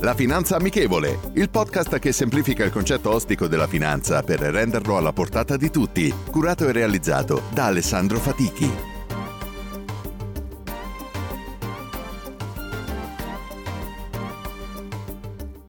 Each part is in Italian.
La Finanza Amichevole, il podcast che semplifica il concetto ostico della finanza per renderlo alla portata di tutti, curato e realizzato da Alessandro Fatichi.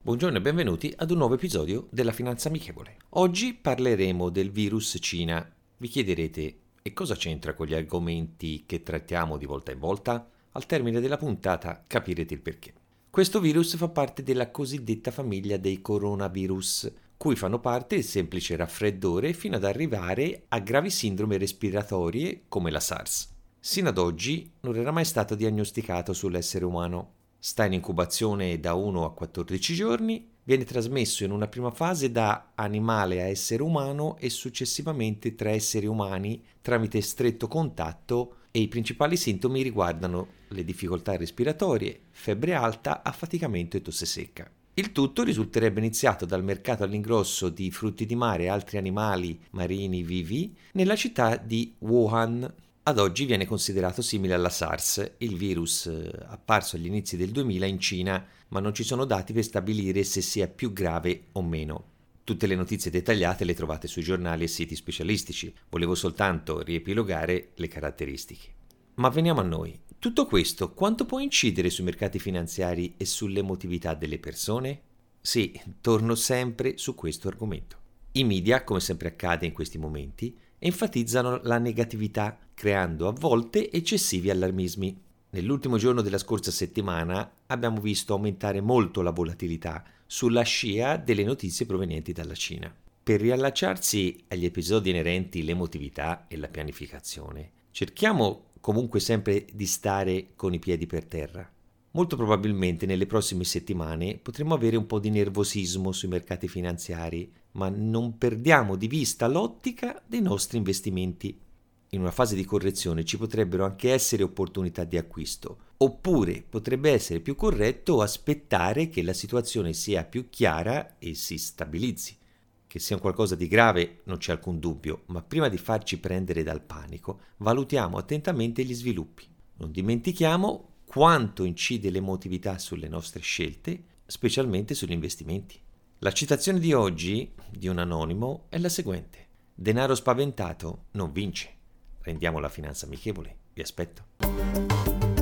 Buongiorno e benvenuti ad un nuovo episodio della Finanza Amichevole. Oggi parleremo del virus Cina. Vi chiederete, e cosa c'entra con gli argomenti che trattiamo di volta in volta? Al termine della puntata capirete il perché. Questo virus fa parte della cosiddetta famiglia dei coronavirus, cui fanno parte il semplice raffreddore fino ad arrivare a gravi sindrome respiratorie come la SARS. Sino ad oggi non era mai stato diagnosticato sull'essere umano. Sta in incubazione da 1 a 14 giorni, viene trasmesso in una prima fase da animale a essere umano e successivamente tra esseri umani tramite stretto contatto e i principali sintomi riguardano le difficoltà respiratorie, febbre alta, affaticamento e tosse secca. Il tutto risulterebbe iniziato dal mercato all'ingrosso di frutti di mare e altri animali marini vivi nella città di Wuhan. Ad oggi viene considerato simile alla SARS, il virus eh, apparso agli inizi del 2000 in Cina, ma non ci sono dati per stabilire se sia più grave o meno. Tutte le notizie dettagliate le trovate sui giornali e siti specialistici. Volevo soltanto riepilogare le caratteristiche. Ma veniamo a noi. Tutto questo quanto può incidere sui mercati finanziari e sull'emotività delle persone? Sì, torno sempre su questo argomento. I media, come sempre accade in questi momenti, enfatizzano la negatività, creando a volte eccessivi allarmismi. Nell'ultimo giorno della scorsa settimana abbiamo visto aumentare molto la volatilità sulla scia delle notizie provenienti dalla Cina. Per riallacciarsi agli episodi inerenti all'emotività e la pianificazione, cerchiamo comunque sempre di stare con i piedi per terra. Molto probabilmente nelle prossime settimane potremo avere un po' di nervosismo sui mercati finanziari, ma non perdiamo di vista l'ottica dei nostri investimenti. In una fase di correzione ci potrebbero anche essere opportunità di acquisto, oppure potrebbe essere più corretto aspettare che la situazione sia più chiara e si stabilizzi. Che sia un qualcosa di grave non c'è alcun dubbio, ma prima di farci prendere dal panico, valutiamo attentamente gli sviluppi. Non dimentichiamo quanto incide l'emotività sulle nostre scelte, specialmente sugli investimenti. La citazione di oggi di un anonimo è la seguente. Denaro spaventato non vince. Rendiamo la finanza amichevole. Vi aspetto.